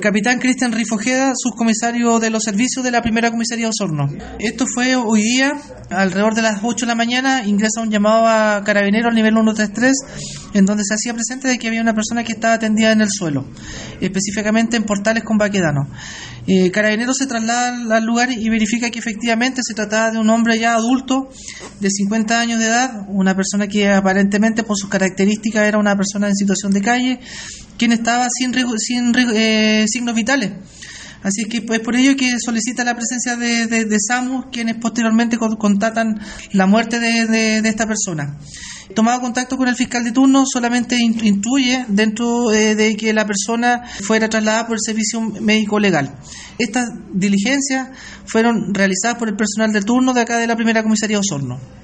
Capitán Cristian Rifojeda, subcomisario de los servicios de la primera comisaría de Osorno. Esto fue hoy día, alrededor de las 8 de la mañana, ingresa un llamado a carabinero al nivel 133, en donde se hacía presente de que había una persona que estaba tendida en el suelo, específicamente en portales con baquedano. Eh, carabinero se traslada al lugar y verifica que efectivamente se trataba de un hombre ya adulto, de 50 años de edad, una persona que aparentemente por sus características era una persona en situación de calle, quien estaba sin, eh, signos vitales. Así que es por ello que solicita la presencia de, de, SAMU, quienes posteriormente contatan la muerte de, esta persona. Tomado contacto con el fiscal de turno, solamente intuye dentro eh, de que la persona fuera trasladada por el servicio médico legal. Estas diligencias fueron realizadas por el personal de turno de acá de la primera comisaría Osorno.